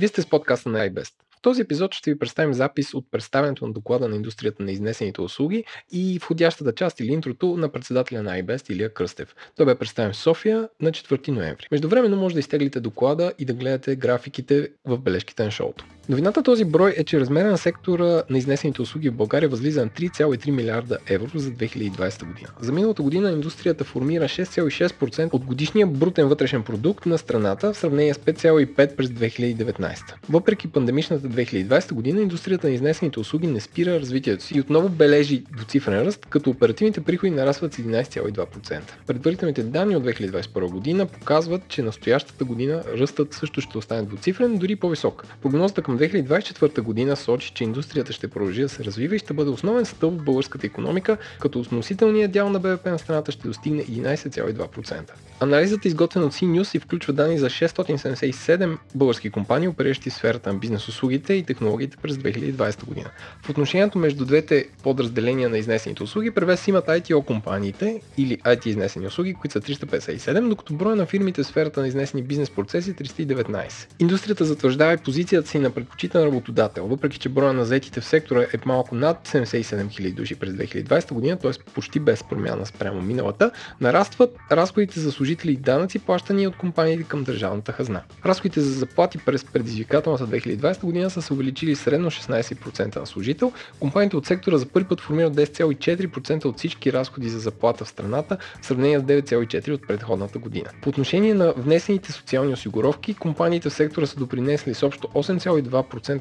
Вие сте с подкаста на iBest. В този епизод ще ви представим запис от представянето на доклада на индустрията на изнесените услуги и входящата част или интрото на председателя на iBest Илия Кръстев. Той бе представен в София на 4 ноември. Междувременно може да изтеглите доклада и да гледате графиките в бележките на шоуто. Новината този брой е, че размера на сектора на изнесените услуги в България възлиза на 3,3 милиарда евро за 2020 година. За миналата година индустрията формира 6,6% от годишния брутен вътрешен продукт на страната в сравнение с 5,5% през 2019. Въпреки пандемичната 2020 година, индустрията на изнесените услуги не спира развитието си и отново бележи двуцифрен ръст, като оперативните приходи нарастват с 11,2%. Предварителните данни от 2021 година показват, че настоящата година ръстът също ще остане двуцифрен, дори по-висок. Прогнозата към 2024 година сочи, че индустрията ще продължи да се развива и ще бъде основен стълб в българската економика, като относителният дял на БВП на страната ще достигне 11,2%. Анализът е изготвен от CNews и включва данни за 677 български компании, опериращи в сферата на бизнес услугите и технологиите през 2020 година. В отношението между двете подразделения на изнесените услуги превес имат ITO компаниите или IT изнесени услуги, които са 357, докато броя на фирмите в сферата на изнесени бизнес процеси е 319. Индустрията затвърждава и позицията си на предпочитан работодател, въпреки че броя на заетите в сектора е малко над 77 000 души през 2020 година, т.е. почти без промяна спрямо миналата, нарастват разходите за служители и данъци, плащани от компаниите към държавната хазна. Разходите за заплати през предизвикателната 2020 година са се увеличили средно 16% на служител. Компаниите от сектора за първи път формират 10,4% от всички разходи за заплата в страната, в сравнение с 9,4% от предходната година. По отношение на внесените социални осигуровки, компаниите в сектора са допринесли с общо 8,2%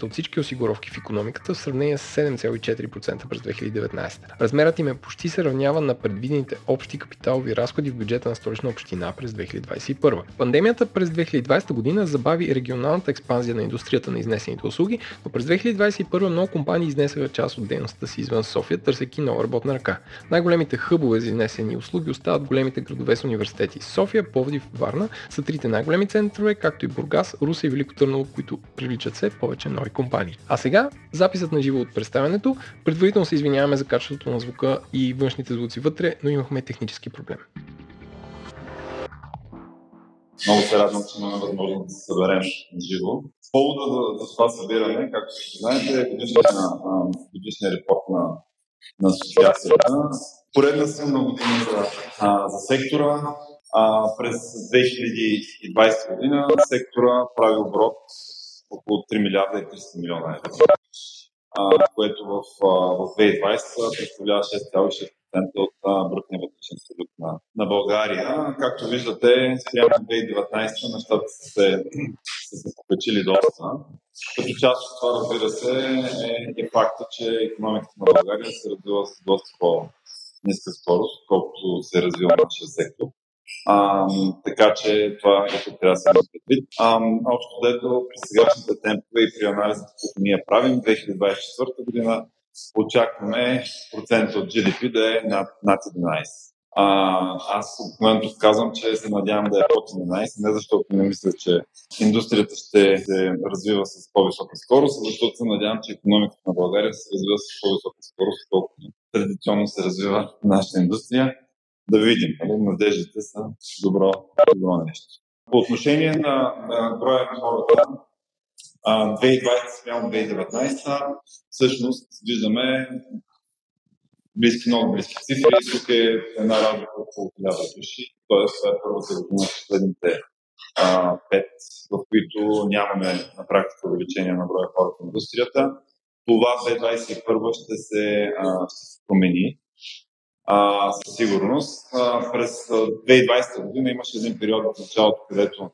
от всички осигуровки в економиката, в сравнение с 7,4% през 2019. Размерът им е почти се равнява на предвидените общи капиталови разходи в бюджета на столична община през 2021. Пандемията през 2020 година забави регионалната експанзия на индустрията на изнесените услуги, но през 2021 много компании изнесаха част от дейността си извън София, търсейки нова работна ръка. Най-големите хъбове за изнесени услуги остават големите градове с университети. София, Пловдив, Варна са трите най-големи центрове, както и Бургас, Руса и Велико Търново, които привличат все повече нови компании. А сега записът на живо от представянето. Предварително се извиняваме за качеството на звука и външните звуци вътре, но имахме технически проблем. Много се радвам, че имаме възможност да се съберем на живо. Повода за, за това събиране, както знаете, е годишния, репорт на, на асоциацията. Поредна съм на година за, а, за сектора. А, през 2020 година сектора прави оборот около 3 милиарда и 300 милиона евро, което в, в 2020 представлява 6,6% от брутния вътрешен продукт на, на България. Както виждате, спрямо 2019 нещата са се, са се покачили доста. Като част от това, разбира се, е, е факта, че економиката на България се развива с доста по-ниска скорост, колкото се развива нашия сектор. А, така че това е трябва да се има предвид. общо дето при сегашните темпове и при анализите, които ние правим 2024 година, очакваме процент от GDP да е над, над 11. А, аз момента казвам, че се надявам да е под 11, не защото не мисля, че индустрията ще се развива с по-висока скорост, а защото се надявам, че економиката на България се развива с по-висока скорост, колкото традиционно се развива нашата индустрия да видим. Нали? Надеждите са добро, добро нещо. По отношение на, на броя на хората, 2020 спрямо 2019, всъщност виждаме близки, много близки цифри. Тук е една разлика около 1000 души, т.е. това е първата година в последните пет, в които нямаме на практика увеличение на броя хората в индустрията. Това 2021 ще се, а, ще се промени а, със сигурност. А, през 2020 година имаше един период в началото, където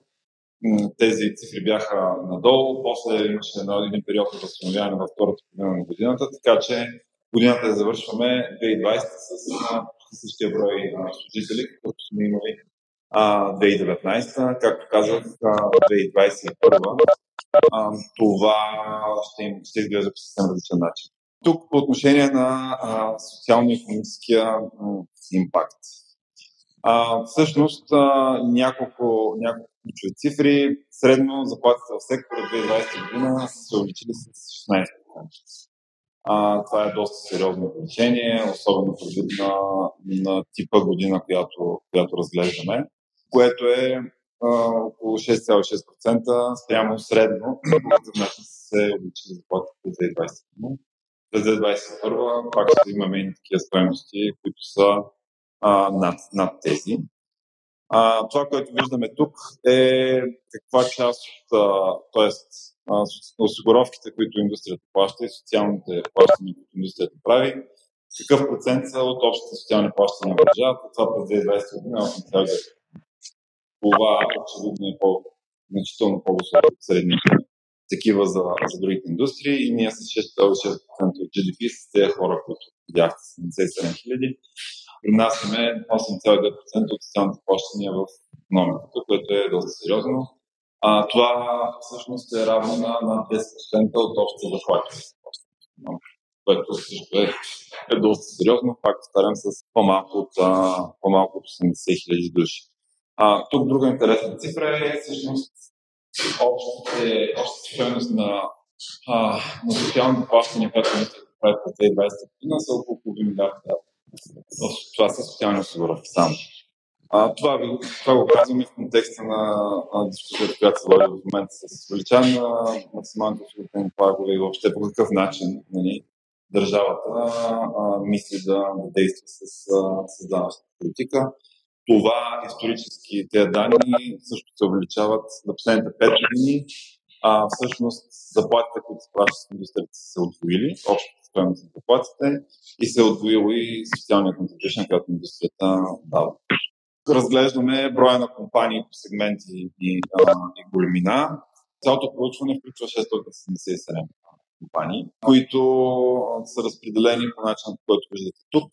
тези цифри бяха надолу, после имаше един период на възстановяване във втората половина на годината, така че годината да завършваме 2020 с същия брой служители, какъвто сме имали а, 2019, както казах, 2021 а, това ще, им, ще изглежда по съвсем различен начин. Тук по отношение на социално-економическия импакт. А, всъщност а, няколко, няколко ключови цифри. Средно заплатите в сектора 2020 година са се увеличили с 16%. А, това е доста сериозно увеличение, особено предвид на, на типа година, която, която разглеждаме, което е около 6,6% спрямо средно, който се увеличи заплатите през 2020 година. През 2021 пак ще имаме и такива стоености, които са а, над, над тези. А, това, което виждаме тук е каква част от, т.е. осигуровките, които индустрията плаща и социалните плащания, които индустрията прави, какъв процент са от общите социални плащания на държавата. Това през 2020 година 8,9. Това очевидно е по, значително по-високо от средните такива за, за другите индустрии и ние с 6,6% от GDP с тези хора, които видяхте 77 хиляди, принасяме 8,2% от социалните плащания в економиката, което е доста сериозно. А, това всъщност е равно на, на 10% от общите заплати, което също е, е доста сериозно, пак повтарям, с по-малко от, по-малко от 80 хиляди души. А, тук друга интересна цифра е всъщност общите, общата стоеност на, а, на социалните плащания, което прави през 2020 година, са около половин милиарда това са социални осигуровки само. А, това, ви, това го казваме в контекста на, на дискусията, която се води в момента с увеличаване на максималните осигурителни прагове и въобще по какъв начин нали, държавата а, мисли да, действа с, с данъчната политика. Това исторически тези данни също се увеличават за последните 5 години. А, всъщност заплатите, които се плащат в индустрията, са се отвоили. Общо стоеност на заплатите и се е отвоило и социалния контрибюшн, който индустрията дава. Разглеждаме броя на компании по сегменти и, а, и големина. Цялото проучване включва 677 компании, които са разпределени по начин, по който виждате тук.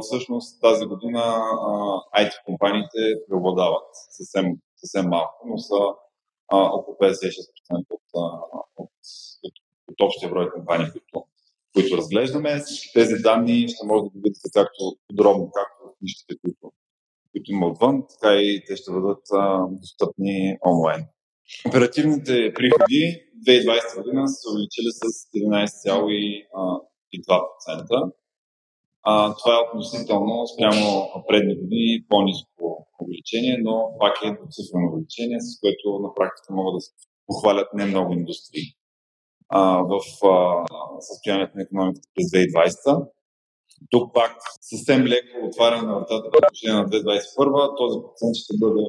Всъщност тази година IT компаниите преобладават съвсем, съвсем малко, но са около 56% от, от, от, от общия брой компании, които които разглеждаме. Всички тези данни ще може да ги видите както подробно, както в книжките, които, които има отвън, така и те ще бъдат достъпни онлайн. Оперативните приходи 2020 година са увеличили с 11,2%. А, това е относително спрямо предни години по-низко увеличение, но пак е двуцифрено увеличение, с което на практика могат да се похвалят не много индустрии а, в а, състоянието на економиката през 2020. Тук пак съвсем леко отваряне на вратата по отношение на 2021. Този процент ще бъде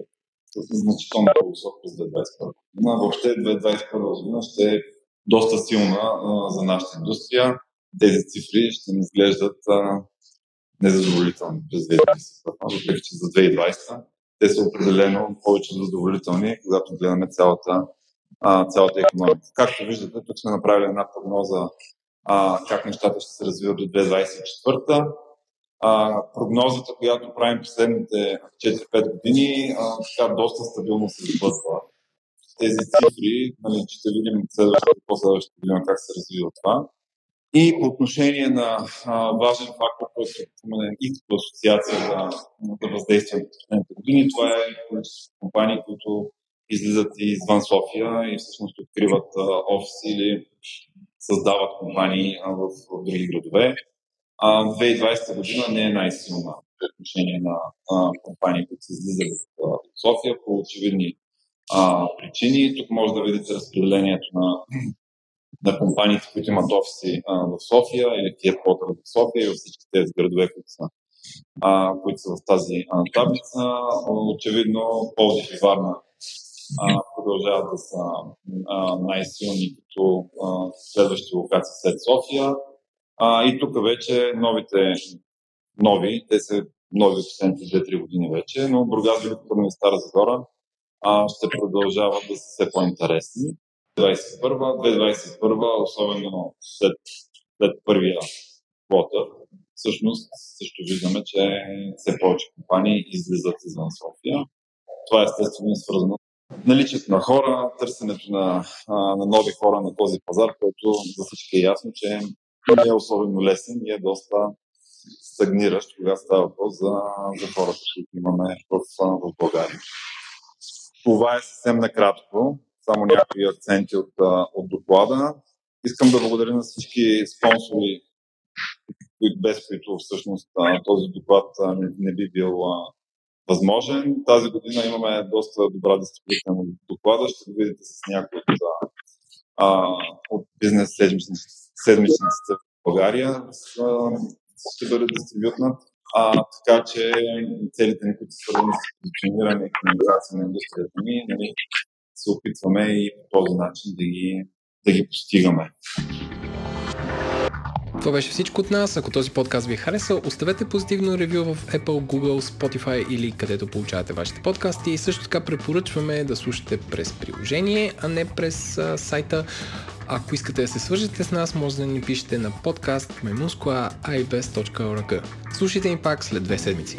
значително по-висок през 2021 година. Въобще 2021 година ще е доста силна а, за нашата индустрия. Тези цифри ще ни изглеждат незадоволителни през 2021, въпреки че за 2020 те са определено повече задоволителни, когато гледаме цялата а, цялата економика. Както виждате, тук сме направили една прогноза а, как нещата ще се развиват до 2024. А, прогнозата, която правим последните 4-5 години, а, така доста стабилно се сблъсква. Тези цифри, нали, ще видим следващата, по-следващата година как се развива това. И по отношение на а, важен фактор, който е споменен и като асоциация за, за въздействие на последните години, това е количество компании, които излизат и извън София и всъщност откриват офиси или създават компании в, в други градове. 2020 година не е най-силна по отношение на а, компании, които се излизат от София по очевидни а, причини. Тук може да видите разпределението на, на компаниите, които имат офиси а, в София или headquarter в София и във всички тези градове, които са, а, които са в тази а, таблица. Очевидно, Пловдив и Варна а, продължават да са а, най-силни като а, следващи локации след София. А, и тук вече новите нови, те са нови последните 2-3 години вече, но Бургас, Велико и Стара Загора а, ще продължават да са все по-интересни. 2021, 2021 особено след, след първия квота, всъщност също виждаме, че все повече компании излизат извън София. Това естествено е свързано наличието на хора, търсенето на, на нови хора на този пазар, който за всички е ясно, че не е особено лесен и е доста стагниращ, когато става въпрос за, за хората, които имаме в, в България. Това е съвсем накратко, само някои акценти от, от доклада. Искам да благодаря на всички спонсори, без които всъщност този доклад не би бил възможен. Тази година имаме доста добра дисциплина на доклада. Ще го видите с някои от, от бизнес седмичниците в България. Ще бъде дистрибютнат. А, така че целите ни, които свързани с позициониране и комуникация на индустрията ни, нали, се опитваме и по този начин да ги, да ги постигаме. Това беше всичко от нас. Ако този подкаст ви е харесал, оставете позитивно ревю в Apple, Google, Spotify или където получавате вашите подкасти. И също така препоръчваме да слушате през приложение, а не през а, сайта. Ако искате да се свържете с нас, може да ни пишете на подкаст memuskua.ibes.org. Слушайте ни пак след две седмици.